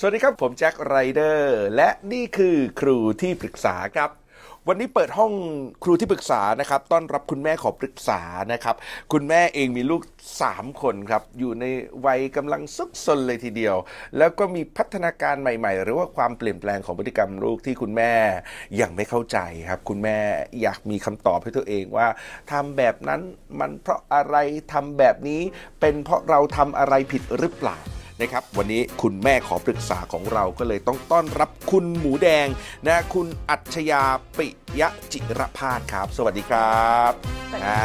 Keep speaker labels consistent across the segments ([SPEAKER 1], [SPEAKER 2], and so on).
[SPEAKER 1] สวัสดีครับ ผมแจ็คไรเดอร์และนี่คือครูที่ปรึกษาครับ วันนี้เปิดห้องครูที่ปรึกษานะครับ ต้อนรับคุณแม่ขอปรึกษานะครับ คุณแม่เองมีลูก 3 คนครับ อยู่ในวัยกำลังซุกซนเลยทีเดียว แล้วก็มีพัฒนาการใหม่ ๆ หรือว่าความเปลี่ยนแปลงของพฤติกรรมลูกที่คุณแม่ยังไม่เข้าใจครับ คุณแม่อยากมีคำตอบให้ตัวเองว่าทำแบบนั้นมันเพราะอะไรทำแบบนี้ เป็นเพราะเราทำอะไรผิดหรือเปล่า นะครับ วันนี้คุณแม่ขอปรึกษาของเราก็เลยต้องต้อนรับคุณหมูแดงนะคุณอัจฉยาปิยะจิรพาสครับ สวัสดีครับอ่า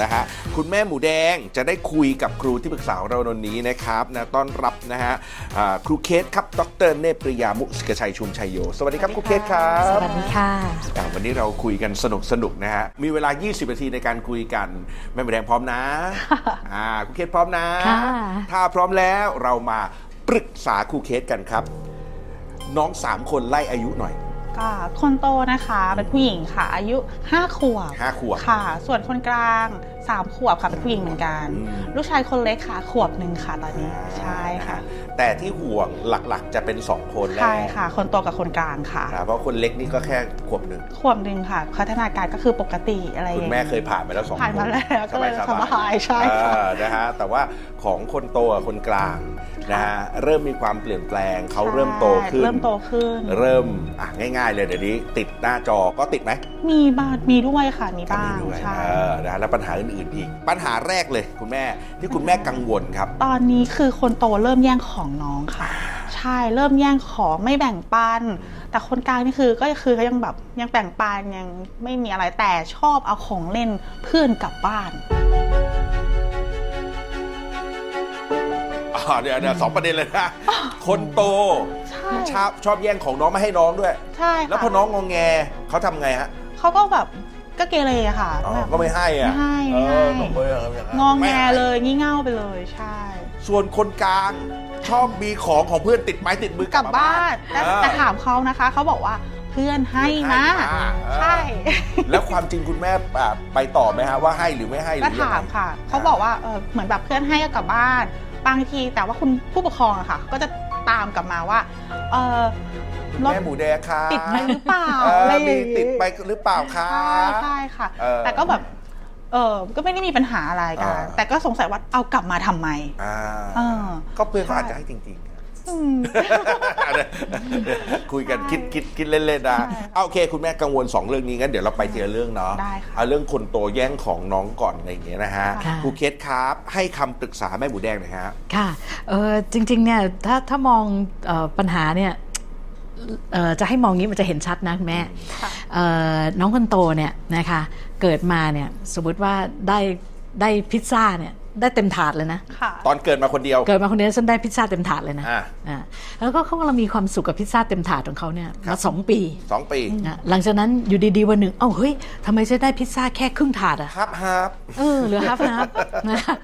[SPEAKER 1] นะฮะคุณแม่หมูแดงจะได้คุยกับครูที่ปรึกษาของเราในวันนี้นะครับนะต้อนรับนะฮะอ่าครูเคสครับ ดรเนปริยามุสิกชัยชุมชัยโย สวัสดีครับครูเคสครับ
[SPEAKER 2] สวัสดีค่ะ
[SPEAKER 1] อ่าวันนี้เราคุยกันสนุกสนุกนะฮะมีเวลา 20นาทีในการคุยกันแม่หมูแดงพร้อมนะอ่าครูเคสพร้อมนะ
[SPEAKER 2] ค่ะ
[SPEAKER 1] ถ้าพร้อมแล้วเรามาปรึกษาครูเคสกันครับ น้อง 3 คนไล่อายุหน่อย
[SPEAKER 3] ก็คนโตนะคะเป็นผู้หญิงค่ะ อายุ 5 ขวบ
[SPEAKER 1] 5ขวบ
[SPEAKER 3] ค่ะ ส่วนคนกลาง 3ขวบค่ะเป็นผู้หญิงเหมือนกัน
[SPEAKER 1] อืม
[SPEAKER 3] ลูกชายคนเล็กค่ะ ขวบหนึ่งค่ะตอนนี้ใช่ค่ะ
[SPEAKER 1] แต่ที่ห่วงหลักๆ จะเป็น2คนแรก
[SPEAKER 3] ใช่ค่ะ คนโตกับคนกลางค่ะ
[SPEAKER 1] อ่าเพราะคนเล็กนี่ก็แค่ขวบหนึ่ง
[SPEAKER 3] ขวบหนึ่งค่ะพัฒนาการก็คือปกติอะไรอย่า
[SPEAKER 1] คุ
[SPEAKER 3] ง
[SPEAKER 1] ณ
[SPEAKER 3] งี้
[SPEAKER 1] แม่เคยผ่านมาแล้วสองคน
[SPEAKER 3] ผ่านมาแล้วก็เลยสบายใช่
[SPEAKER 1] เอ
[SPEAKER 3] ค่ะ
[SPEAKER 1] อนะฮะแต่ว่าของคนโตกับคนกลางนะฮะเริ่มมีความเปลี่ยนแปลงเขาเริ่มโตขึ้น
[SPEAKER 3] เริ่มโตขึ้น
[SPEAKER 1] เริ่มอะง่าย ๆ เลยเดี๋ยวนี้ ติดหน้าจอก็ติดไหม
[SPEAKER 3] มีบ้างมีด้วยค่ะมี
[SPEAKER 1] ก็
[SPEAKER 3] บ้า
[SPEAKER 1] มี
[SPEAKER 3] ง
[SPEAKER 1] ด้วย
[SPEAKER 3] ใช่
[SPEAKER 1] เออนะฮะแล้วปัญหาอื่นๆอีก ปัญหาแรกเลยคุณแม่ที่คุณแม่กังวลครับ
[SPEAKER 3] ตอนนี้คือคนโตเริ่มแย่งของน้องค่ะ ใช่เริ่มแย่งของไม่แบ่งปัน แต่คนกลางนี่คือก็คือเขายังแบบยังแบ่งปันยังไม่มีอะไรแต่ชอบเอาของเล่นเพื่อนกลับบ้าน
[SPEAKER 1] อ่าเดี๋ยวเดี๋ยวสองประเด็นเลยนะคนโต
[SPEAKER 3] ใช่
[SPEAKER 1] ชอบชอบแย่งของน้องมาให้น้องด้วย
[SPEAKER 3] ใช่ค่ะ
[SPEAKER 1] แล้วพอน้องงองแงเขาทำไงฮะ
[SPEAKER 3] เขาก็แบบ ก็เกเรอะค่ะ
[SPEAKER 1] อ๋อ
[SPEAKER 3] แบบ
[SPEAKER 1] ก็ไม่ให้อะ
[SPEAKER 3] ไม่ให้
[SPEAKER 1] เอ
[SPEAKER 3] ไม่ให้
[SPEAKER 1] อน้องเบย์ครับอย่างนั้น
[SPEAKER 3] งอง
[SPEAKER 1] ไม่
[SPEAKER 3] แง
[SPEAKER 1] ให้
[SPEAKER 3] เลยงี่เง่าไปเลยใช่
[SPEAKER 1] ส่วนคนกลางชอบมีของของเพื่อนติดไม้ติดมือก
[SPEAKER 3] ลับบ้านแต่
[SPEAKER 1] เออ
[SPEAKER 3] แต่ถามเขานะคะเขาบอกว่าเพื่อนให้นะ
[SPEAKER 1] ให้มาเออ
[SPEAKER 3] ใช่
[SPEAKER 1] แล้วความจริงคุณแม่อะไปต่อไหมฮะว่าให้หรือไม่ให้หรื
[SPEAKER 3] ก็
[SPEAKER 1] อยังไง
[SPEAKER 3] ถามค่ะ เขาบอกว่าเออเหมือนแบบเพื่อนให้ก็กลับบ้าน บางทีแต่ว่าคุณผู้ปกครองอะค่ะ ก็จะ ตามกลับมาว่าเออรถ
[SPEAKER 1] แม่หมูแดงค่ะ
[SPEAKER 3] ติดไปหรือเปล่า
[SPEAKER 1] เออ
[SPEAKER 3] อะไรอย่าง
[SPEAKER 1] มี
[SPEAKER 3] งี้
[SPEAKER 1] ติดไปหรือเปล่าคะ
[SPEAKER 3] ใช่ใช่ค่ะ
[SPEAKER 1] เออ
[SPEAKER 3] แต่ก็แบบเออก็ไม่ได้มีปัญหาอะไรกัน
[SPEAKER 1] อ่า
[SPEAKER 3] แต่ก็สงสัยว่าเอากลับมาทำไม
[SPEAKER 1] อ่า
[SPEAKER 3] เออ
[SPEAKER 1] ก็เพื่อนเขา
[SPEAKER 3] ใช่
[SPEAKER 1] อาจจะให้จริงๆ
[SPEAKER 3] อืม
[SPEAKER 1] คุยกันคิดคิดคิดเล่นๆนะ
[SPEAKER 3] ใช่
[SPEAKER 1] เอาโอเคคุณแม่กังวล 2 เรื่องนี้งั้นเดี๋ยวเราไปทีละเรื่องเนาะ
[SPEAKER 3] ได้ค่ะ
[SPEAKER 1] เอาเรื่องคนโตแย่งของน้องก่อนอะไรอย่างเงี้ยนะฮะ
[SPEAKER 2] ค่ะ
[SPEAKER 1] ครูเคสครับให้คำปรึกษาแม่หมูแดงหน่อยฮะ
[SPEAKER 2] ค่ะเออจริงๆเนี่ยถ้าถ้ามองเออปัญหาเนี่ยเอ่อจะให้มองงี้มันจะเห็นชัดนะคุณแม่
[SPEAKER 3] ค่ะ
[SPEAKER 2] เอ่อน้องคนโตเนี่ยนะคะเกิดมาเนี่ยสมมติว่าได้ได้พิซซ่าเนี่ย ได้เต็มถาดเลยนะ
[SPEAKER 3] ค่ะ
[SPEAKER 1] ตอนเกิดมาคนเดียว
[SPEAKER 2] เกิดมาคนเดียวฉันได้พิซซ่าเต็มถาดเลยนะ
[SPEAKER 1] อ่า
[SPEAKER 2] อ่าแล้วก็เขากำลังมีความสุขกับพิซซ่าเต็มถาดของเขาเนี่ย
[SPEAKER 1] ครับ
[SPEAKER 2] มาสองปี
[SPEAKER 1] 2ปี
[SPEAKER 2] นะหลังจากนั้นอยู่ดีๆวันหนึ่งเอ้าเฮ้ยทำไมฉันได้พิซซ่าแค่ครึ่งถาดอะ
[SPEAKER 1] ครับครับ
[SPEAKER 2] เออเหลือฮับฮับนะคะ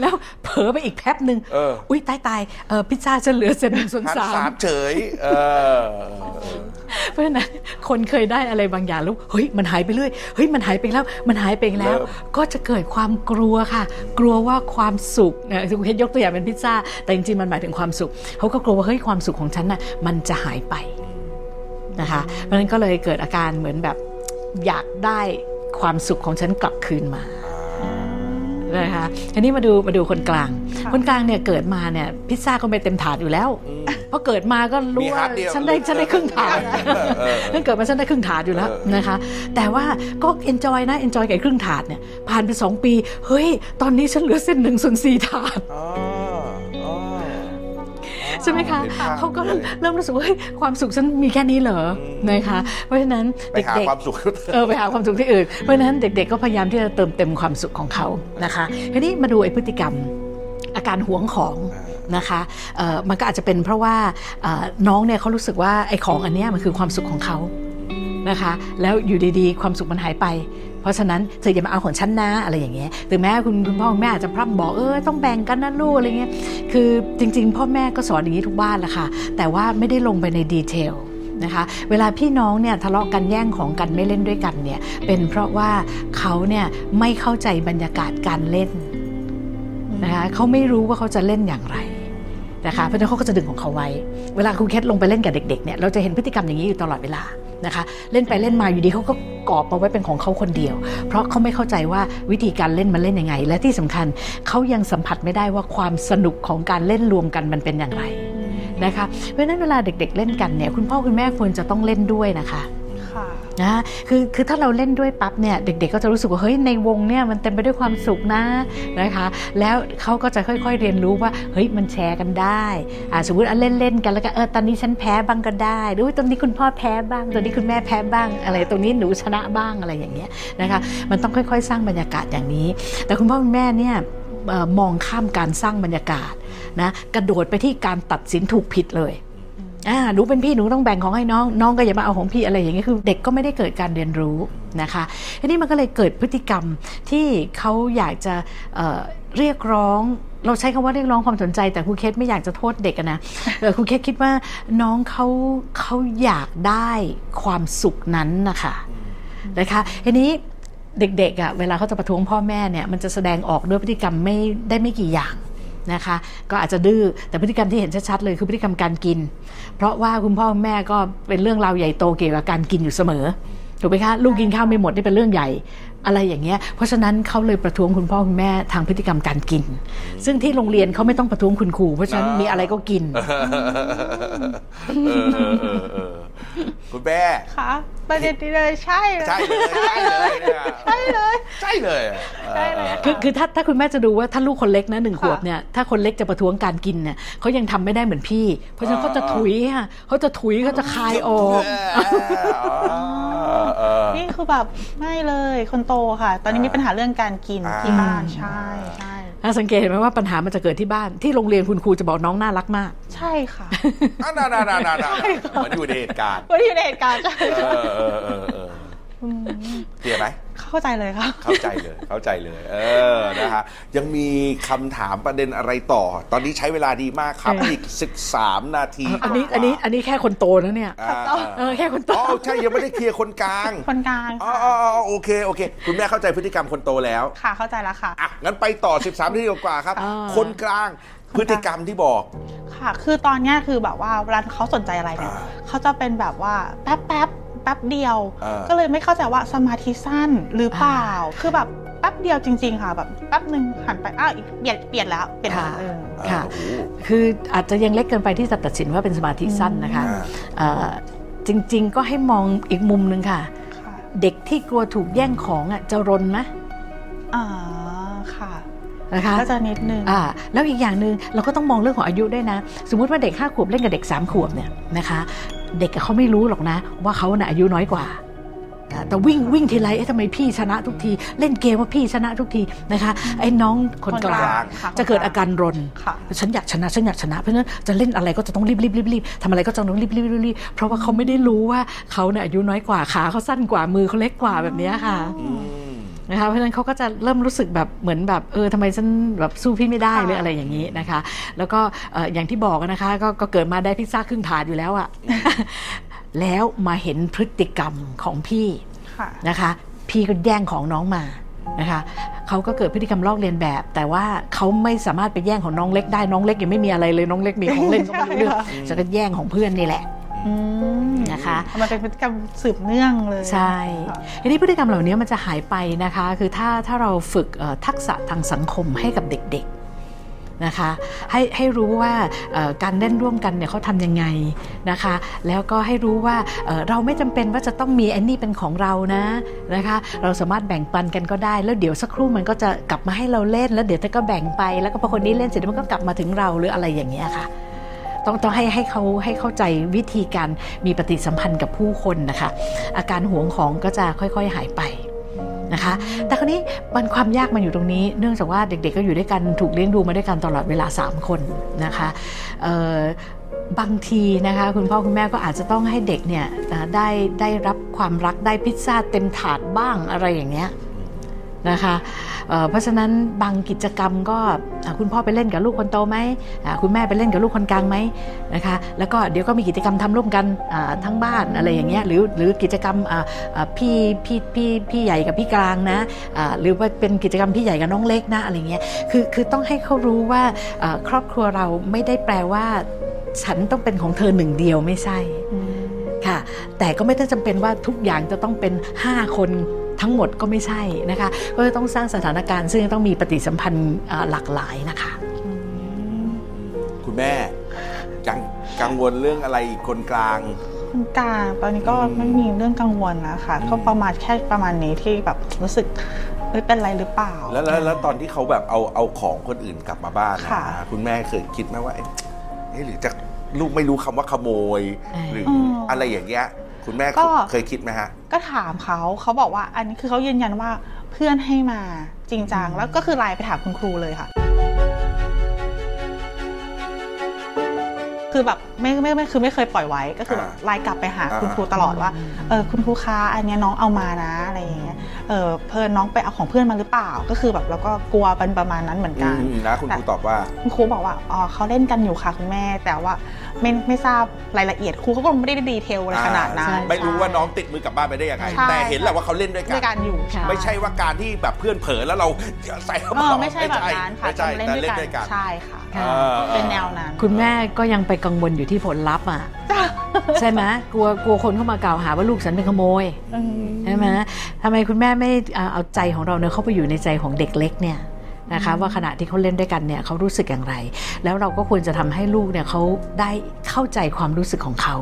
[SPEAKER 2] แล้วเผลอไปอีกแป๊บหนึ่ง
[SPEAKER 1] เออ
[SPEAKER 2] อุ้ยตายตายเออพิซซ่าฉันเหลือเศษหนึ่งส่วน
[SPEAKER 1] หัน
[SPEAKER 2] สา
[SPEAKER 1] สามมเฉยเออ
[SPEAKER 2] เพราะฉะนั้นคนเคยได้อะไรบางอย่างแล้วเฮ้ยมันหายไปเรื่อยเฮ้ยมันหายไปแล้วมันหายไปแล้ว
[SPEAKER 1] เริ่ม
[SPEAKER 2] ก็จะเกิดความกลัวค่ะ กลัวว่าความสุขนะคุณเพชรยกตัวอย่างเป็นพิซซ่า แต่จริงๆมันหมายถึงความสุขเขาก็กลัวว่าเฮ้ยความสุขของฉันน่ะมันจะหายไปนะคะเพราะฉะนั้นก็เลยเกิดอาการเหมือนแบบอยากได้ความสุขของฉันกลับคืนมา นะคะทีนี้มาดูมาดูคนกลาง
[SPEAKER 3] ค่ะ
[SPEAKER 2] คนกลางเนี่ยเกิดมาเนี่ยพิซซ่าก็ไม่เต็มถาดอยู่แล้วเพราะเกิดมาก็รู้
[SPEAKER 1] มีฮา
[SPEAKER 2] ว่า
[SPEAKER 1] ร์ดเดียว
[SPEAKER 2] ฉันได้ฉันได้ครึ่งถาด
[SPEAKER 1] เออเออ
[SPEAKER 2] นั่นเกิดมาฉันได้ครึ่งถาดอยู่แล้ว
[SPEAKER 1] เออ
[SPEAKER 2] นะคะ แต่ว่าก็ enjoy นะ enjoy กับไอ้ครึ่งถาดเนี่ยผ่านไปสองปี เฮ้ย ตอนนี้ฉันเหลือเศษหนึ่งส่วนสี่ถาด
[SPEAKER 1] อ๋ออ๋อ
[SPEAKER 2] ใช่ไหมคะ
[SPEAKER 1] เห็นภาพ
[SPEAKER 2] เขาก็เริ่มรู้สึกว่าเฮ้ยความสุขฉันมีแค่นี้เหรอนะคะเพราะฉะนั้น
[SPEAKER 1] ไปหา
[SPEAKER 2] เด็ก
[SPEAKER 1] ความสุข
[SPEAKER 2] ๆเออไปหาความสุขที่อื่นเพราะฉะนั้นเด็ก ๆ ก็พยายามที่จะเติมเต็มความสุขของเขานะคะทีนี้มาดูไอ้พฤติกรรมอาการหวงของนะคะเอ่อมันก็อาจจะเป็นเพราะว่าเอ่อน้องเนี่ยเขารู้สึกว่าไอ้ของอันเนี้ยมันคือความสุขของเขานะคะ แล้วอยู่ดีๆ ความสุขมันหายไป เพราะฉะนั้นเธออย่ามาเอาของฉันนะอะไรอย่างเงี้ยถึงแม้คุณคุณพ่อคุณแม่อาจจะพร่ำบอกเออต้องแบ่งกันนะลูกอะไรเงี้ยคือจริง ๆ พ่อแม่ก็สอนอย่างนี้ทุกบ้านแหละค่ะ แต่ว่าไม่ได้ลงไปในดีเทลนะคะเวลาพี่น้องเนี่ยทะเลาะกันแย่งของกันไม่เล่นด้วยกันเนี่ยเป็นเพราะว่าเขาเนี่ยไม่เข้าใจบรรยากาศการเล่นนะคะเขาไม่รู้ว่าเขาจะเล่นอย่างไรนะคะเพราะฉะนั้นเขาก็จะดึงของเขาไว้ เวลาครูเคสลงไปเล่นกับเด็กๆเนี่ยเราจะเห็นพฤติกรรมอย่างนี้อยู่ตลอดเวลา นะคะ เล่นไปเล่นมาอยู่ดีเขาก็กอบมาไว้เป็นของเขาคนเดียว เพราะเขาไม่เข้าใจว่าวิธีการเล่นมันเล่นยังไง และที่สำคัญเขายังสัมผัสไม่ได้ว่าความสนุกของการเล่นรวมกันมันเป็นอย่างไรนะคะเพราะฉะนั้นเวลาเด็ก ๆ เล่นกันเนี่ยคุณพ่อคุณแม่ควรจะต้องเล่นด้วยนะคะ นะคือคือถ้าเราเล่นด้วยปั๊บเนี่ยเด็กๆก็จะรู้สึกว่าเฮ้ยในวงเนี่ยมันเต็มไปด้วยความสุขนะนะคะแล้วเขาก็จะค่อยๆเรียนรู้ว่าเฮ้ยมันแชร์กันได้อ่าสมมติเล่นเล่นๆกันแล้วก็เออตอนนี้ฉันแพ้บ้างก็ได้หรือว่าตอนนี้คุณพ่อแพ้บ้างตอนนี้คุณแม่แพ้บ้างอะไรตรงนี้หนูชนะบ้างอะไรอย่างเงี้ยนะคะมันต้องค่อยๆ สร้างบรรยากาศอย่างนี้ แต่คุณพ่อคุณแม่เนี่ยมองข้ามการสร้างบรรยากาศนะกระโดดไปที่การตัดสินถูกผิดเลย อ่าหนูเป็นพี่หนูต้องแบ่งของให้น้อง น้องก็อย่ามาเอาของพี่อะไรอย่างเงี้ยคือ เด็กก็ไม่ได้เกิดการเรียนรู้นะคะทีนี้มันก็เลยเกิดพฤติกรรมที่เขาอยากจะเอ่อเรียกร้องเราใช้คำว่าเรียกร้องความสนใจแต่ครูเคสไม่อยากจะโทษเด็กอะนะเออครูเคสคิดว่าน้องเขาเขาอยากได้ความสุขนั้นนะคะนะคะทีนี้เด็กๆอะเวลาเขาจะประท้วงพ่อแม่เนี่ยมันจะแสดงออกด้วยพฤติกรรมไม่ได้ไม่กี่อย่าง นะคะ ก็อาจจะดื้อแต่พฤติกรรมที่เห็นชัดๆเลยคือพฤติกรรมการกิน เพราะว่าคุณพ่อคุณแม่ก็เป็นเรื่องราวใหญ่โตเกี่ยวกับการกินอยู่เสมอถูกไหมคะลูกกินข้าวไม่หมดนี่เป็นเรื่องใหญ่ อะไรอย่างเงี้ย เพราะฉะนั้นเขาเลยประท้วงคุณพ่อคุณแม่ทางพฤติกรรมการกิน ซึ่งที่โรงเรียนเขาไม่ต้องประท้วงคุณครู เพราะฉะนั้นมีอะไรก็กิน
[SPEAKER 1] เออเออเออเออคุณแม่
[SPEAKER 3] ค่ะประเด็นนี้เลยใช่เลย
[SPEAKER 1] ใช่เลยใช่เลยเนี่ย
[SPEAKER 3] ใช่เลย
[SPEAKER 1] ใช่เลย
[SPEAKER 3] ใช่เลย
[SPEAKER 2] คือคือถ้าถ้าคุณแม่จะดูว่าถ้าลูกคนเล็กนะหนึ่ง
[SPEAKER 3] ค่ะ
[SPEAKER 2] ขวบเนี่ยถ้าคนเล็กจะประท้วงการกินเนี่ยเขายังทำไม่ได้เหมือนพี่ เพราะฉะนั้นเขาจะถุยค่ะเขาจะถุยเขาจะคายออก
[SPEAKER 1] เออ
[SPEAKER 3] นี่คือแบบไม่เลยคนโตค่ะ ตอนนี้มีปัญหาเรื่องการกิน
[SPEAKER 1] อ่า
[SPEAKER 3] ที่บ้านใช่ใช่
[SPEAKER 2] ถ้าสังเกตเห็นไหมว่าปัญหามันจะเกิดที่บ้านที่โรงเรียนคุณครูจะบอกน้องน่ารักมาก
[SPEAKER 3] ใช่ค่ะ
[SPEAKER 1] อะน่าน่าน่าน่าน่าเหมือนอยู่ในเหตุการณ์
[SPEAKER 3] วันที่อยู่ในเหตุการณ์ใช่
[SPEAKER 1] เออเออเออเออเคลียร์ไหม
[SPEAKER 3] เข้าใจเลยค่ะ
[SPEAKER 1] เข้าใจเลย เข้าใจเลย เออ นะฮะ ยังมีคำถามประเด็นอะไรต่อ ตอนนี้ใช้เวลาดีมากครับ
[SPEAKER 2] เอออี
[SPEAKER 1] อีก 13 นาที
[SPEAKER 2] อันนี้อันนี้อันนี้แค่คนโตนะเนี่ย
[SPEAKER 1] อ่า
[SPEAKER 2] เออแค่คนโต
[SPEAKER 1] อ๋อ ใช่ ยังไม่ได้เคลียร์คนกลาง
[SPEAKER 3] คนกลาง
[SPEAKER 1] อ๋อ
[SPEAKER 3] ค่ะ
[SPEAKER 1] อ๋ออ๋อโอเค โอเค คุณแม่เข้าใจพฤติกรรมคนโตแล้ว
[SPEAKER 3] ค่ะเข้าใจแล้วค่ะ
[SPEAKER 1] อะ งั้นไปต่อ 13 นาทีกว่าๆครับ
[SPEAKER 2] อ่า
[SPEAKER 1] คนกลาง พฤติกรรมที่บอก
[SPEAKER 3] ค่ะ คือตอนเนี้ยคือแบบว่าเวลาเขาสนใจอะไรเนี่ย
[SPEAKER 1] อ่า
[SPEAKER 3] เขาจะเป็นแบบว่าแป๊บแป๊บ แป๊บเดียว
[SPEAKER 1] อ่า
[SPEAKER 3] ก็เลยไม่เข้าใจว่าสมาธิสั้นหรือเปล่า คือแบบแป๊บเดียวจริง ๆ ค่ะแบบแป๊บหนึ่งหันไปอ้าวอีกเปลี่ยนเปลี่ยนแล้วเปลี่ยน
[SPEAKER 2] ค่ะ
[SPEAKER 3] เออ
[SPEAKER 2] ค่ะ
[SPEAKER 1] โอ้โห
[SPEAKER 2] คืออาจจะยังเล็กเกินไปที่จะตัดสินว่าเป็นสมาธิสั้นนะคะ
[SPEAKER 1] อ่า
[SPEAKER 2] เอ่อจริง ๆ ก็ให้มองอีกมุมหนึ่งค่ะ
[SPEAKER 3] ค่ะ
[SPEAKER 2] เด็กที่กลัวถูกแย่งของอะจะรนไหม
[SPEAKER 3] อ่าค่ะ
[SPEAKER 2] นะคะ
[SPEAKER 3] ก็จะนิดนึง
[SPEAKER 2] อ่าแล้วอีกอย่างหนึ่งเราก็ต้องมองเรื่องของอายุด้วยนะ สมมุติว่าเด็กห้าขวบเล่นกับเด็กสามขวบเนี่ยนะคะ เด็กเขาไม่รู้หรอกนะ ว่าเขาน่ะอายุน้อยกว่าอ่า แต่วิ่งวิ่งทีไรเอ๊ะทำไมพี่ชนะทุกที เล่นเกมว่าพี่ชนะทุกทีนะคะไอ้น้องคนกลาง
[SPEAKER 3] ค่ะ
[SPEAKER 2] จะเกิดอาการรน
[SPEAKER 3] ค่ะ
[SPEAKER 2] ฉันอยากชนะฉันอยากชนะเพราะฉะนั้นจะเล่นอะไรก็จะต้องรีบรีบรีบรีบทำอะไรก็จะต้องรีบรีบรีบรีบเพราะว่าเขาไม่ได้รู้ว่าเขาเนี่ยอายุน้อยกว่าขาเขาสั้นกว่ามือเขาเล็กกว่าแบบเนี้ยค่ะ
[SPEAKER 1] อืม
[SPEAKER 2] นะคะเพราะฉะนั้นเขาก็จะเริ่มรู้สึกแบบเหมือนแบบเออทำไมฉันแบบสู้พี่ไม่ได้
[SPEAKER 3] ค่ะ
[SPEAKER 2] หรืออะไรอย่างนี้นะคะ แล้วก็เอ่ออย่างที่บอกนะคะก็ก็เกิดมาได้พิซซ่าครึ่งถาดอยู่แล้วอะแล้วมาเห็นพฤติกรรมของพี่
[SPEAKER 3] ค่ะ
[SPEAKER 2] นะคะ พี่ก็แย่งของน้องมานะคะเขาก็เกิดพฤติกรรมลอกเลียนแบบ แต่ว่าเขาไม่สามารถไปแย่งของน้องเล็กได้น้องเล็กยังไม่มีอะไรเลยน้องเล็กมีของเล่นก็ไม่รู้เรื่อง
[SPEAKER 3] ใช่ค่ะ
[SPEAKER 2] จะก็แย่งของเพื่อนนี่แหละ
[SPEAKER 3] อืม
[SPEAKER 2] นะคะ
[SPEAKER 3] มันเป็นพฤติกรรมสืบเนื่องเลย
[SPEAKER 2] ใช่
[SPEAKER 3] ค่ะ
[SPEAKER 2] ทีนี้พฤติกรรมเหล่านี้มันจะหายไปนะคะ คือถ้าถ้าเราฝึกเอ่อทักษะทางสังคมให้กับเด็กๆนะคะให้ให้รู้ว่าเอ่อการเล่นร่วมกันเนี่ยเขาทำยังไงนะคะ แล้วก็ให้รู้ว่าเอ่อเราไม่จำเป็นว่าจะต้องมีอันนี้เป็นของเรานะนะคะเราสามารถแบ่งปันกันก็ได้ แล้วเดี๋ยวสักครู่มันก็จะกลับมาให้เราเล่น แล้วเดี๋ยวเธอก็แบ่งไปแล้วก็พอคนนี้เล่นเสร็จมันก็กลับมาถึงเราหรืออะไรอย่างเงี้ยค่ะ ต้องต้องให้ให้เขาให้เข้าใจวิธีการมีปฏิสัมพันธ์กับผู้คนนะคะ อาการหวงของก็จะค่อยๆหายไปนะคะ แต่คราวนี้มันความยากมันอยู่ตรงนี้ เนื่องจากว่าเด็กๆก็อยู่ด้วยกันถูกเลี้ยงดูมาด้วยกันตลอดเวลา 3 คนนะคะบางทีนะคะคุณพ่อคุณแม่ก็อาจจะต้องให้เด็กเนี่ยได้ได้รับความรักได้พิซซ่าเต็มถาดบ้างอะไรอย่างเงี้ย นะคะเอ่อเพราะฉะนั้นบางกิจกรรมก็อะคุณพ่อไปเล่นกับลูกคนโตไหมอะคุณแม่ไปเล่นกับลูกคนกลางไหมนะคะแล้วก็เดี๋ยวก็มีกิจกรรมทำร่วมกันอ่าทั้งบ้านอะไรอย่างเงี้ยหรือหรือกิจกรรมอ่าอ่าพี่พี่พี่พี่ใหญ่กับพี่กลางนะอ่าหรือว่าเป็นกิจกรรมพี่ใหญ่กับน้องเล็กนะอะไรเงี้ยคือคือต้องให้เขารู้ว่าอ่าครอบครัวเราไม่ได้แปลว่า ฉันต้องเป็นของเธอหนึ่งเดียวไม่ใช่ค่ะแต่ก็ไม่ได้จำเป็นว่าทุกอย่างจะต้องเป็น 5 คน ทั้งหมดก็ไม่ใช่นะคะ ก็จะต้องสร้างสถานการณ์ ซึ่งต้องมีปฏิสัมพันธ์อ่าหลากหลายนะคะ
[SPEAKER 1] คุณแม่กังกังวลเรื่องอะไรคนกลาง
[SPEAKER 3] คนกลางตอนนี้ก็ไม่มีเรื่องกังวลนะคะก็ประมาณแค่ประมาณนี้ที่แบบรู้สึกเอ้ยเป็นไรหรือเปล่า
[SPEAKER 1] แล้วแล้วแล้วตอนที่เขาแบบเอาเอาของคนอื่นกลับมาบ้านนะ
[SPEAKER 3] ค่ะ
[SPEAKER 1] คุณแม่เคยคิดไหมว่าเอ๊ะเอ๊ะหรือจะลูกไม่รู้คำว่าขโมย
[SPEAKER 2] เออ
[SPEAKER 1] หรือ
[SPEAKER 3] ม
[SPEAKER 1] อะไรอย่างเงี้ย คุณแม่
[SPEAKER 3] ก็
[SPEAKER 1] เคยคิดไหมฮะ
[SPEAKER 3] ก็ถามเขาเขาบอกว่าอันนี้คือเขายืนยันว่าเพื่อนให้มาจริงจังแล้วก็คือไลน์ไปถามคุณครูเลยค่ะ คือแบบไม่ไม่ไม่คือไม่เคยปล่อยไว้ก็คือแบบ
[SPEAKER 1] อ่า
[SPEAKER 3] ไลน์กลับไปหา
[SPEAKER 1] อ่า
[SPEAKER 3] คุณครูตลอดว่าเออคุณครูคะอันเนี้ยน้องเอามานะอะไรอย่างเงี้ยเออเพื่อนน้องไปเอาของเพื่อนมาหรือเปล่า ก็คือแบบเราก็กลัวเป็นประมาณนั้นเหมือน
[SPEAKER 1] อื
[SPEAKER 3] กัน
[SPEAKER 1] มนะคุณครูตอบว่า
[SPEAKER 3] คุณครูบอกว่าอ๋อเขาเล่นกันอยู่ค่ะคุณแม่ แต่ว่าไม่ไม่ทราบรายละเอียดครูเขาก็ไม่ได้ดีเทลอะไรขนาดนั้น
[SPEAKER 2] ใช่
[SPEAKER 1] ไม่รู้ว่าน้องติดมือกลับบ้านไปได้ยังไง
[SPEAKER 3] ใช่
[SPEAKER 1] แต่เห็นแหละว่าเขาเล่นด้วยกั
[SPEAKER 3] ด้วยกัน
[SPEAKER 1] น
[SPEAKER 3] อยู่
[SPEAKER 2] ค่ะ
[SPEAKER 1] ไม่ใช่ว่าการที่แบบเพื่อนเผลอแล้วเราใส่เข้า
[SPEAKER 3] เอ
[SPEAKER 1] มา
[SPEAKER 3] อไม่ใช่แบบนั้นค่ะ
[SPEAKER 1] ไม่ใช่
[SPEAKER 3] เล่น
[SPEAKER 1] แต่
[SPEAKER 3] ด้วย
[SPEAKER 1] เล่น
[SPEAKER 3] กัน
[SPEAKER 1] ด้วยกัน
[SPEAKER 3] ใช่ค่ะ
[SPEAKER 1] เออ
[SPEAKER 3] เป็นแนวนั้น
[SPEAKER 2] คุณแม่ก็ยังไปกังวลอยู่ที่ผลลัพธ์อะใช่ไหมกลัวกลัวคนเข้ามากล่าวหาว่าลูกฉันเป็นขโมย
[SPEAKER 3] อืม
[SPEAKER 2] ใช่ไหมทำไมคุณแม่ไม่เอาเอาใจของเราเนี่ยเข้าไปอยู่ในใจของเด็กเล็กเนี่ย นะคะว่าขณะที่เขาเล่นด้วยกันเนี่ยเขารู้สึกอย่างไร แล้วเราก็ควรจะทำให้ลูกเนี่ยเขาได้เข้าใจความรู้สึกของเขา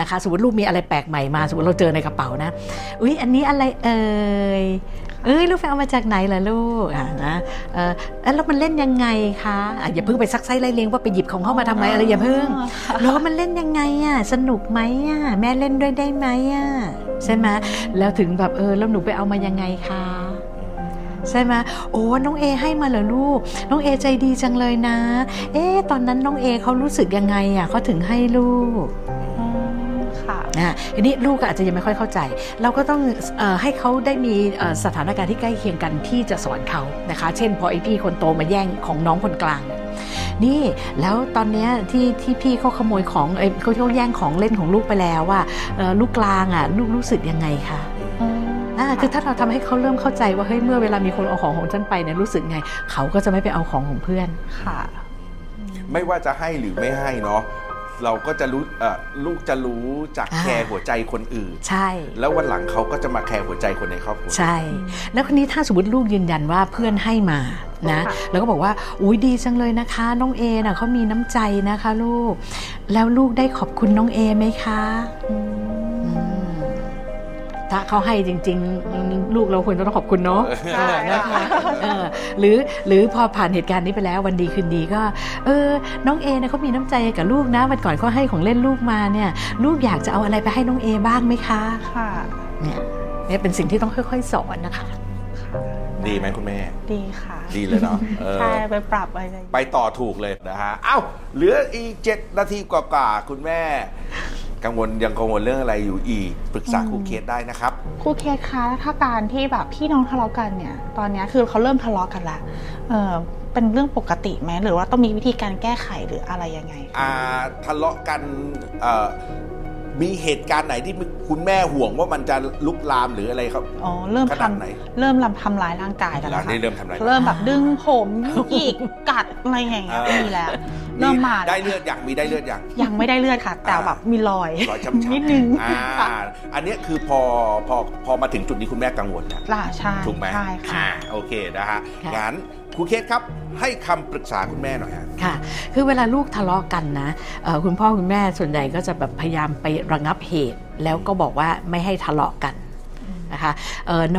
[SPEAKER 2] นะคะสมมติลูกมีอะไรแปลกใหม่มาสมมติเราเจอในกระเป๋านะอุ้ยอันนี้อะไรเอ่ยเอ้ยลูกไปเอามาจากไหนล่ะลูกอะนะเออแล้วมันเล่นยังไงคะอะอย่าเพิ่งไปซักไซไล่เลียงว่าไปหยิบของเข้ามาทำไมอะไรอย่าเพิ่งแล้วมันเล่นยังไงอะสนุกไหมอะแม่เล่นด้วยได้ไหมอะใช่ไหมแล้วถึงแบบเออแล้วหนูไปเอามายังไงคะ ใช่ไหมโอ้น้องเอให้มาเหรอลูก น้องเอใจดีจังเลยนะ เอ๊ะตอนนั้นน้องเอเขารู้สึกยังไงอะเขาถึงให้ลูก
[SPEAKER 3] อืมค่ะ
[SPEAKER 2] นะทีนี้ลูกก็อาจจะยังไม่ค่อยเข้าใจ เราก็ต้องเออให้เขาได้มีเอ่อสถานการณ์ที่ใกล้เคียงกันที่จะสอนเขานะคะ เช่น พอไอพี่คนโตมาแย่งของน้องคนกลางเนี่ยนี่แล้วตอนเนี้ยที่ที่พี่เขาขโมยของเอ้ยเขาเขาแย่งของเล่นของลูกไปแล้วว่าลูกกลางอะลูกรู้สึกยังไงคะ
[SPEAKER 3] อืม
[SPEAKER 2] อ่า คือถ้าเราทำให้เขาเริ่มเข้าใจว่าเฮ้ยเมื่อเวลามีคนเอาของของฉันไปเนี่ยรู้สึกไง เขาก็จะไม่ไปเอาของของเพื่อน
[SPEAKER 3] ค่ะ
[SPEAKER 1] ไม่ว่าจะให้หรือไม่ให้เนาะเราก็จะรู้เอ่อลูกจะรู้จาก
[SPEAKER 2] อ่า
[SPEAKER 1] แคร์หัวใจคนอื่น
[SPEAKER 2] ใช่
[SPEAKER 1] แล้ววันหลังเขาก็จะมาแคร์หัวใจคนในครอบครัว
[SPEAKER 2] ใช่ แล้วคนนี้ถ้าสมมติลูกยืนยันว่าเพื่อนให้มานะ
[SPEAKER 3] ค่ะ
[SPEAKER 2] แล้วก็บอกว่าอุ้ยดีจังเลยนะคะ น้องเอน่ะเขามีน้ำใจนะคะ ลูก แล้วลูกได้ขอบคุณน้องเอไหมคะอืม ถ้าเขาให้จริง ๆ ลูกเราควรจะต้องขอบคุณเนาะ
[SPEAKER 3] ใช่
[SPEAKER 2] นะคะเออหรือหรือพอผ่านเหตุการณ์นี้ไปแล้ววันดีคืนดีก็ เออ น้องเอเนี่ยเขามีน้ำใจกับลูกนะวันก่อนเขาให้ของเล่นลูกมาเนี่ย ลูกอยากจะเอาอะไรไปให้น้องเอบ้างไหมคะ
[SPEAKER 3] ค่ะ
[SPEAKER 2] เนี่ยเนี่ยเป็นสิ่งที่ต้องค่อย ๆ สอนนะคะ
[SPEAKER 3] ค่ะ
[SPEAKER 1] ดีไหมคุณแม่
[SPEAKER 3] ดีค่ะ
[SPEAKER 1] ดีเลยเนาะเออ
[SPEAKER 3] ใช่ไปปรับอะไรอย่างเงี้ย
[SPEAKER 1] ไปต่อถูกเลยนะฮะ เอ้า เหลืออีกเจ็ดนาทีกว่าๆคุณแม่ กังวลยังกังวลเรื่องอะไรอยู่อีกปรึกษาครูเคสได้นะครับ
[SPEAKER 3] ครูเคสคะถ้าการที่แบบพี่น้องทะเลาะกันเนี่ย ตอนเนี้ยคือเขาเริ่มทะเลาะกันละเออเป็นเรื่องปกติไหมหรือว่าต้องมีวิธีการแก้ไขหรืออะไรยังไง
[SPEAKER 1] อ่าทะเลาะกันเอ่อ มีเหตุการณ์ไหนที่คุณแม่ห่วงว่ามันจะลุกลามหรืออะไรครับ
[SPEAKER 3] อ๋อเริ่ม
[SPEAKER 1] ข
[SPEAKER 3] ท
[SPEAKER 1] นาดไหนำ
[SPEAKER 3] เริ่มลำทำร้ายร่างกายกัน
[SPEAKER 1] หลั
[SPEAKER 3] แล้
[SPEAKER 1] ง
[SPEAKER 3] วค่ะ
[SPEAKER 1] นี้เริ่มทำอะไร
[SPEAKER 3] เริ่มแบบดึงผมหยิกกัดอะไรอย่างเงี้ย
[SPEAKER 1] อ่ามี
[SPEAKER 3] มีแล้วเริ่มมาแล้ว
[SPEAKER 1] ได้เลือดอย่างมีได้เลือดอย่าง
[SPEAKER 3] ยังไม่ได้เลือดค่ะ แต่แบบมีรอย
[SPEAKER 1] รอยช้ำๆ
[SPEAKER 3] นิดนึง
[SPEAKER 1] อ่า
[SPEAKER 3] ค่ะ
[SPEAKER 1] อันเนี้ยคือพอพอพอมาถึงจุดนี้คุณแม่กังวลแล้ว
[SPEAKER 3] ล่ะใช่
[SPEAKER 1] ถูกไหม
[SPEAKER 3] ใช่ค่ะ
[SPEAKER 1] อ่าโอเคนะฮะ
[SPEAKER 2] ค่ะ
[SPEAKER 1] งั้น ครูเคสครับ ให้คำปรึกษาคุณแม่หน่อยฮะ
[SPEAKER 2] ค่ะ คือเวลาลูกทะเลาะกันนะคุณพ่อคุณแม่ส่วนใหญ่ก็จะแบบพยายามไประงับเหตุ แล้วก็บอกว่าไม่ให้ทะเลาะกันนะคะ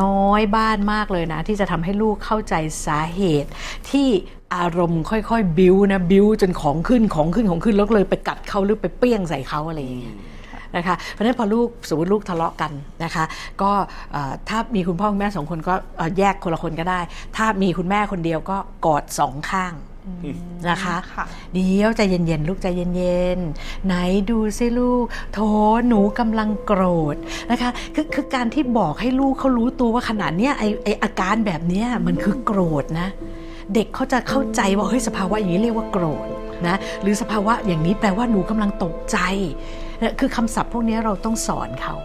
[SPEAKER 2] น้อยบ้านมากเลยนะ ที่จะทำให้ลูกเข้าใจสาเหตุ ที่อารมณ์ค่อยๆ บิ้วนะบิ้วจนของขึ้นของขึ้นของขึ้นแล้วเลยไปกัดเขาหรือไปเปี้ยงใส่เขาอะไรอย่างเงี้ย นะคะเพราะฉะนั้นพอลูกสมมติลูกทะเลาะกันนะคะ ก็เอ่อถ้ามีคุณพ่อคุณแม่สองคนก็เอ่อแยกคนละคนก็ได้ ถ้ามีคุณแม่คนเดียวก็กอดสองข้างนะคะ
[SPEAKER 3] ค่ะ
[SPEAKER 2] เดี๋ยวใจเย็นๆ ลูกใจเย็นๆ ไหนดูซิลูก โถหนูกำลังโกรธนะคะคือคือการที่บอกให้ลูกเขารู้ตัวว่าขนาดเนี้ยไอไออาการแบบเนี้ยมันคือโกรธนะ เด็กเขาจะเข้าใจว่าเฮ้ยสภาวะอย่างนี้เรียกว่าโกรธนะหรือสภาวะอย่างนี้แปลว่าหนูกำลังตกใจนะ คือคำศัพท์พวกนี้เราต้องสอนเขา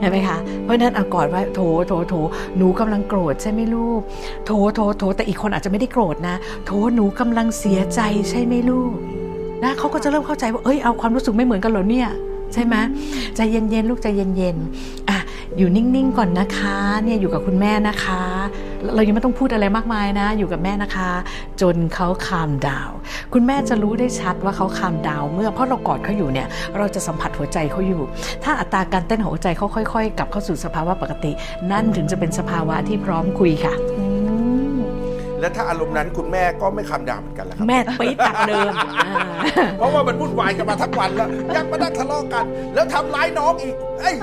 [SPEAKER 2] เห็นไหมคะ เพราะนั้นเอากอดว่าโถโถโถหนูกำลังโกรธใช่ไหมลูก โถโถโถแต่อีกคนอาจจะไม่ได้โกรธนะ โถหนูกำลังเสียใจใช่ไหมลูกนะเขาก็จะเริ่มเข้าใจว่าเอ้ยเอาความรู้สึกไม่เหมือนกันเหรอเนี่ย ใช่ไหมใจเย็นๆลูกใจเย็นๆอะ อยู่นิ่งๆก่อนนะคะเนี่ยอยู่กับคุณแม่นะคะ เรายังไม่ต้องพูดอะไรมากมายนะ อยู่กับแม่นะคะ จนเขาคามดาว คุณแม่จะรู้ได้ชัดว่าเขาคามดาว เมื่อเพราะเรากอดเขาอยู่เนี่ยเราจะสัมผัสหัวใจเขาอยู่ ถ้าอัตราการเต้นหัวใจเขาค่อย ๆ กลับเข้าสู่สภาวะปกติ นั่นถึงจะเป็นสภาวะที่พร้อมคุยค่ะ
[SPEAKER 1] และถ้าอารมณ์นั้นคุณแม่ก็ไม่คำด่าเหมือนกันแหละครับ
[SPEAKER 2] แม่ปี๊ดหนักเดิมอ่า
[SPEAKER 1] เพราะว่ามันวุ่นวายกันมาทั้งวันแล้วยังมานั่งทะเลาะกัน แล้วทำร้ายน้องอีกเอ้ย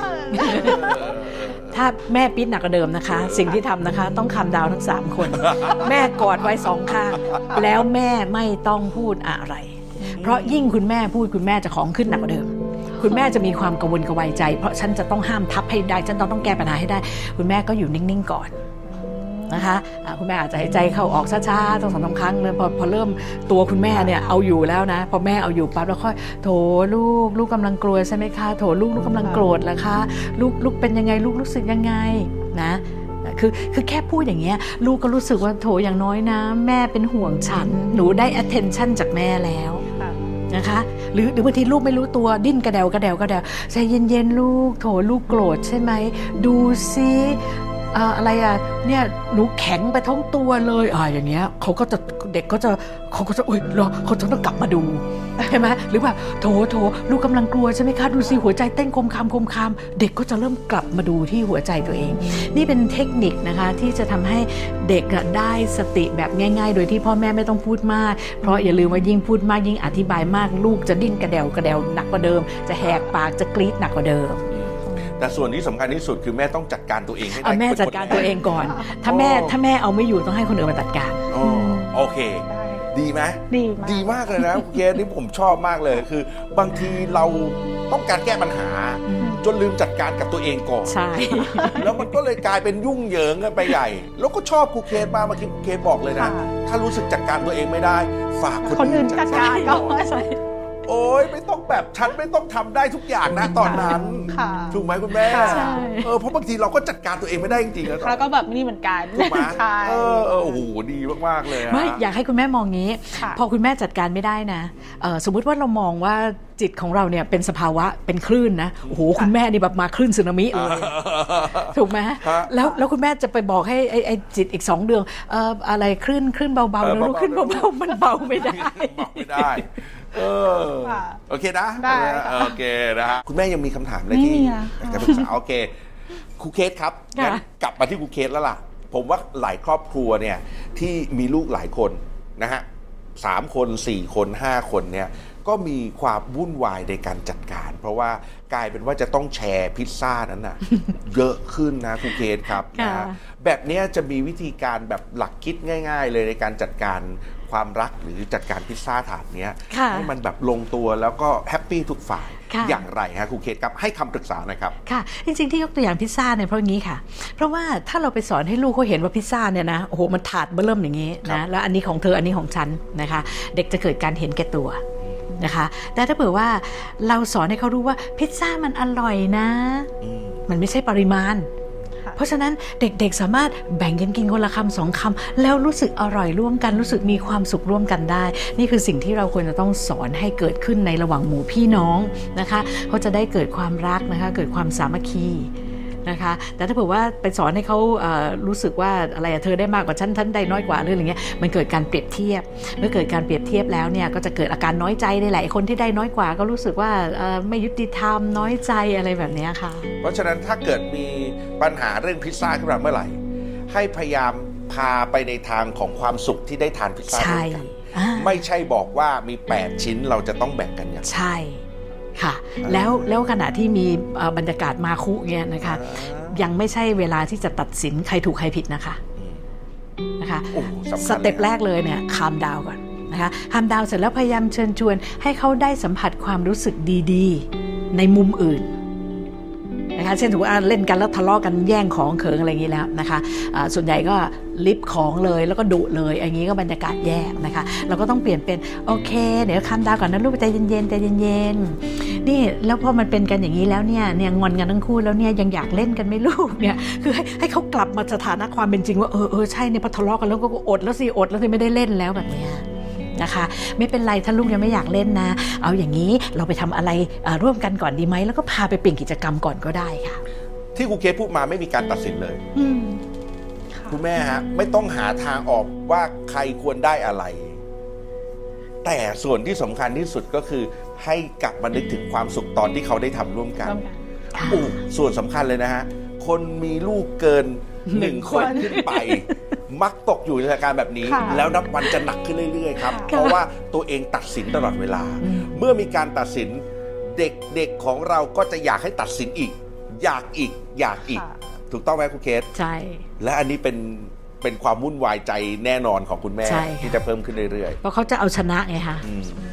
[SPEAKER 2] ถ้าแม่ปิดหนักกว่าเดิมนะคะ สิ่งที่ทำนะคะ ต้องคำดาวทั้งสามคน แม่กอดไว้สองข้างแล้วแม่ไม่ต้องพูดอะไร เพราะยิ่งคุณแม่พูดคุณแม่จะของขึ้นหนักกว่าเดิม คุณแม่จะมีความกังวลกระวายใจ เพราะฉันจะต้องห้ามทับให้ได้ ฉันต้องต้องแก้ปัญหาให้ได้ คุณแม่ก็อยู่นิ่งๆก่อน นะคะอ่าคุณแม่อาจจะหายใจเข้าออกช้าๆต้องสองสามครั้งเลยพอพอเริ่มตัวคุณแม่เนี่ยเอาอยู่แล้วนะพอแม่เอาอยู่ปั๊บแล้วค่อยโถลูกลูกกำลังกลัวใช่ไหมคะโถลูกลูกกำลังโกรธเหรอคะลูกลูกเป็นยังไงลูกรู้สึกยังไงนะคือคือแค่พูดอย่างเงี้ยลูกก็รู้สึกว่าโถอย่างน้อยนะ แม่เป็นห่วงฉัน หนูได้ attention จากแม่แล้ว
[SPEAKER 3] ค่ะ
[SPEAKER 2] นะคะหรือหรือบางทีลูกไม่รู้ตัวดิ้นกระเดวกระเดวกระเดวใจเย็นๆลูกโถลูกโกรธใช่ไหมดูซิเอะไรอะเนี่ยหนูแข็งไปทั้งตัวเลยอ่าอย่างเงี้ยเขาก็จะเด็กก็จะเขาก็จะโอ๊ยรอเขาจะต้องกลับมาดูใช่ไหมหรือแบบโถโถลูกกำลังกลัวใช่ไหมคะดูสิหัวใจเต้นคมคามคมคามเด็กก็จะเริ่มกลับมาดูที่หัวใจตัวเอง นี่เป็นเทคนิคนะคะที่จะทำให้เด็กได้สติแบบง่าย ๆ โดยที่พ่อแม่ไม่ต้องพูดมาก เพราะอย่าลืมว่ายิ่งพูดมากยิ่งอธิบายมาก ลูกจะดิ้นกระเดวกระเดวหนักกว่าเดิม จะแหกปากจะกรีดหนักกว่าเดิม
[SPEAKER 1] แต่ส่วนที่สำคัญที่สุดคือแม่ต้องจัดการตัวเองให้ได้
[SPEAKER 2] เอาแม่จัดการตัวเองก่อน ถ้าแม่ถ้าแม่เอาไม่อยู่ต้องให้คนอื่นมาจัดการ
[SPEAKER 1] อ๋อโอเค ดีไหม
[SPEAKER 3] ดีมาก
[SPEAKER 1] ดีมากเลยนะคุณเกศนี่ผมชอบมากเลยคือ บางทีเราต้องการแก้ปัญหา จนลืมจัดการกับตัวเองก่อน
[SPEAKER 2] ใช่
[SPEAKER 1] แล้วมันก็เลยกลายเป็นยุ่งเหยิงกันไปใหญ่ แล้วก็ชอบครูเคสมากเมื่อกี้ครูเคสบอกเลยนะ
[SPEAKER 3] ค่ะ
[SPEAKER 1] ถ้ารู้สึกจัดการตัวเองไม่ได้ ฝากคน
[SPEAKER 3] คนอื่
[SPEAKER 1] อื่
[SPEAKER 3] น
[SPEAKER 1] น
[SPEAKER 3] จั
[SPEAKER 1] จั
[SPEAKER 3] ด
[SPEAKER 1] ด
[SPEAKER 3] กา
[SPEAKER 1] การร
[SPEAKER 3] ก็
[SPEAKER 1] ก่อน โอ้ยไม่ต้องแบบฉันไม่ต้องทำได้ทุกอย่างนะตอนนั้น
[SPEAKER 3] ค่ะ
[SPEAKER 1] ถูกไหมคุณแม่
[SPEAKER 3] ใช่
[SPEAKER 1] เออเพราะบางทีเราก็จัดการตัวเองไม่ได้จริงๆนะ
[SPEAKER 3] แล้วก็แบบนี่เหมือนกัน
[SPEAKER 1] ถูกไหม
[SPEAKER 3] ใช่
[SPEAKER 1] เออเออโอ้โหดีมากๆเลยอะ
[SPEAKER 2] ไม่อยากให้คุณแม่มองงี้
[SPEAKER 3] ค่ะ
[SPEAKER 2] พอคุณแม่จัดการไม่ได้นะเอ่อสมมุติว่าเรามองว่าจิตของเราเนี่ยเป็นสภาวะเป็นคลื่นนะโอ้โหคุณแม่นี่แบบมาคลื่นสึนามิเลยถูกไหม
[SPEAKER 1] ฮะ
[SPEAKER 2] แล้วแล้วคุณแม่จะไปบอกให้ไอ้ไอ้จิตอีกสองเดือนเอ่ออะไรคลื่นคลื่นเบาๆ
[SPEAKER 1] เออ
[SPEAKER 2] แล้วลูก
[SPEAKER 1] เบาๆ
[SPEAKER 2] คลื่นเบาๆมันเบาไม่ได้
[SPEAKER 1] บอกไม่ได้ เออ
[SPEAKER 3] ค่ะ
[SPEAKER 1] โอเคนะ
[SPEAKER 3] ได้ค่ะ
[SPEAKER 1] โอเคนะฮะคุณแม่ยังมีคำถามอะไร
[SPEAKER 3] ไม่
[SPEAKER 1] ที่
[SPEAKER 3] มีแล้ว
[SPEAKER 1] อยากจะปรึกษาโอเคครูเคสครับ
[SPEAKER 2] ค่ะ
[SPEAKER 1] งั้นกลับมาที่ครูเคสแล้วล่ะ ผมว่าหลายครอบครัวเนี่ยที่มีลูกหลายคนนะฮะสามคนสี่คนห้าคนเนี่ยก็มีความวุ่นวายในการจัดการ เพราะว่ากลายเป็นว่าจะต้องแชร์พิซซ่านั้นน่ะ เยอะขึ้นนะครูเคสครับนะ
[SPEAKER 2] ค่ะ
[SPEAKER 1] ฮะ แบบเนี้ยจะมีวิธีการแบบหลักคิดง่าย ๆ เลยในการจัดการ ความรักหรือจัดการพิซซ่าถาดเนี้ย
[SPEAKER 2] ค่ะ
[SPEAKER 1] ให้มันแบบลงตัวแล้วก็ happy ทุกฝ่าย
[SPEAKER 2] ค่ะ
[SPEAKER 1] อย่างไรฮะครูเคสครับให้คำปรึกษาหน่อยครับ
[SPEAKER 2] ค่ะ จริง ๆ ที่ยกตัวอย่างพิซซ่าเนี่ยเพราะงี้ค่ะ เพราะว่าถ้าเราไปสอนให้ลูกเขาเห็นว่าพิซซ่าเนี่ยนะโอ้โหมันถาดเบิ้มอย่างนี้นะครั
[SPEAKER 1] บ
[SPEAKER 2] แล้วอันนี้ของเธออันนี้ของฉันนะคะ เด็กจะเกิดการเห็นแก่ตัวนะคะแต่ถ้าเผื่อว่าเราสอนให้เขารู้ว่าพิซซ่ามันอร่อยนะ
[SPEAKER 1] อืม
[SPEAKER 2] มันไม่ใช่ปริมาณ
[SPEAKER 3] ค่ะ
[SPEAKER 2] เพราะฉะนั้นเด็กๆสามารถแบ่งกันกินคนละคำสองคำแล้วรู้สึกอร่อยร่วมกันรู้สึกมีความสุขร่วมกันได้ นี่คือสิ่งที่เราควรจะต้องสอนให้เกิดขึ้นในระหว่างหมู่พี่น้องนะคะเขาจะได้เกิดความรักนะคะ เกิดความสามัคคี นะคะ แต่ถ้าเผื่อว่าไปสอนให้เขาเอ่อรู้สึกว่าอะไรอะเธอได้มากกว่าฉันฉันได้น้อยกว่าหรืออะไรเงี้ยมันเกิดการเปรียบเทียบ เมื่อเกิดการเปรียบเทียบแล้วเนี่ยก็จะเกิดอาการน้อยใจในหลายคนที่ได้น้อยกว่าก็รู้สึกว่าเอ่อไม่ยุติธรรมน้อยใจอะไรแบบเนี้ยค่ะ
[SPEAKER 1] เพราะฉะนั้นถ้าเกิดมีปัญหาเรื่องพิซซ่าขึ้นมาเมื่อไหร่ ให้พยายามพาไปในทางของความสุขที่ได้ทานพิซซ่า
[SPEAKER 2] ใช่
[SPEAKER 1] ด้วยกัน
[SPEAKER 2] อ่า
[SPEAKER 1] ไม่ใช่บอกว่ามี 8 ชิ้นเราจะต้องแบ่งกันอย่าง
[SPEAKER 2] ใช่ ค่ะ แล้วแล้วขณะที่มีเอ่อบรรยากาศมาคุเนี่ยนะคะยังไม่ใช่เวลาที่จะตัดสินใครถูกใครผิดนะคะ
[SPEAKER 1] อืม
[SPEAKER 2] นะคะ
[SPEAKER 1] โอ้โหสำคัญ
[SPEAKER 2] สเต็ป
[SPEAKER 1] ลย
[SPEAKER 2] แรกเลยเนี่ยคามดาวก่อนนะคะคำดาวเสร็จแล้วพยายามเชิญชวน ให้เขาได้สัมผัสความรู้สึกดีๆ ในมุมอื่นนะคะเช่นถือว่าเล่นกันแล้วทะเลาะกันแย่งของเขิงอะไรอย่างนี้แล้วนะคะะส่วนใหญ่ก็ลิฟของเลยแล้วก็ดุเลยอย่างนี้ก็บรรยากาศแย่นะคะ เราก็ต้องเปลี่ยนเป็น โอเค เดี๋ยวคำดาวก่อนนะลูกใจเย็นๆใจเย็นๆ นี่แล้วพอมันเป็นกันอย่างนี้แล้วเนี่ยเนี่ยงอนกันทั้งคู่แล้วเนี่ยยังอยากเล่นกันไม่ลูกเนี่ยคือให้ให้เขากลับมาสถานะความเป็นจริงว่าเออเออใช่เนี่ยพอทะเลาะกันแล้วก็อดแล้วสิอดแล้วสิไม่ได้เล่นแล้วแบบเนี้ยนะคะไม่เป็นไรถ้าลูกยังไม่อยากเล่นนะ เอาอย่างนี้เราไปทำอะไรร่วมกันก่อนดีไหมแล้วก็พาไปเปลี่ยนกิจกรรมก่อนก็ได้ค่ะ
[SPEAKER 1] ที่ครูเคสพูดมาไม่มีการตัดสินเลย
[SPEAKER 2] อืม
[SPEAKER 1] คุณแม่ฮะไม่ต้องหาทางออกว่าใครควรได้อะไร แต่ส่วนที่สำคัญที่สุดก็คือ ให้กลับมานึกถึงความสุขตอนที่เขาได้ทำร่วมกัน
[SPEAKER 3] ร่วมกัน
[SPEAKER 1] อู้ส่วนสำคัญเลยนะฮะ คนมีลูกเกินหนึ่งคนขึ้นไป มักตกอยู่ในสถานการณ์แบบนี้
[SPEAKER 3] ค่ะ
[SPEAKER 1] แล้วนับวันจะหนักขึ้นเรื่อยๆครับ
[SPEAKER 3] ค่ะ
[SPEAKER 1] เพราะว่าตัวเองตัดสินตลอดเวลา
[SPEAKER 2] อืม
[SPEAKER 1] เมื่อมีการตัดสินเด็กๆของเราก็จะอยากให้ตัดสินอีก อยากอีกอยากอีก
[SPEAKER 3] ค่ะ
[SPEAKER 1] ถูกต้องไหมครูเคส
[SPEAKER 2] ใช่
[SPEAKER 1] และอันนี้เป็นเป็นความวุ่นวายใจแน่นอนของคุณแม่
[SPEAKER 2] ใช่ค่ะ
[SPEAKER 1] ที่จะเพิ่มขึ้นเรื่อย
[SPEAKER 2] เพราะเขาจะเอาชนะไงคะ
[SPEAKER 1] ๆอืม
[SPEAKER 3] ค่ะ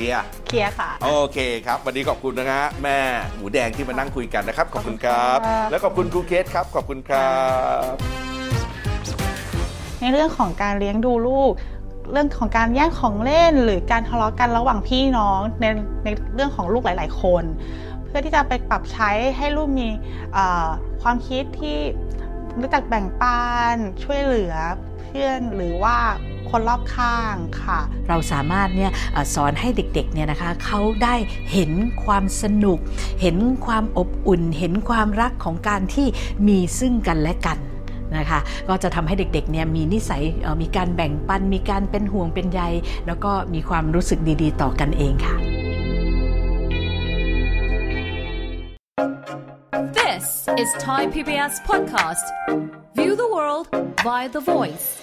[SPEAKER 1] เคลียร์
[SPEAKER 3] เคลียร์ค่ะ
[SPEAKER 1] โอเคครับ วันนี้ขอบคุณนะฮะแม่หมูแดงที่มานั่งคุยกันนะครับ ขอบคุณครับ
[SPEAKER 3] ขอบคุณค่ะ
[SPEAKER 1] และขอบคุณครูเคสครับ ขอบคุณครับ
[SPEAKER 3] ในเรื่องของการเลี้ยงดูลูก เรื่องของการแย่งของเล่น หรือการทะเลาะกันระหว่างพี่น้องในในเรื่องของลูกหลาย ๆ คน เพื่อที่จะไปปรับใช้ให้ลูกมีเอ่อความคิดที่รู้จักแบ่งปันช่วยเหลือเพื่อนหรือว่า คนรอบข้างค่ะ
[SPEAKER 2] เราสามารถเนี่ยสอนให้เด็กๆเนี่ยนะคะเขาได้เห็นความสนุก เห็นความอบอุ่น เห็นความรักของการที่มีซึ่งกันและกันนะคะก็จะทำให้เด็กๆเนี่ยมีนิสัยมีการแบ่งปัน มีการเป็นห่วงเป็นใย แล้วก็มีความรู้สึกดีๆ ต่อกันเองค่ะ
[SPEAKER 4] This is Thai PBS podcast. View the world via the voice.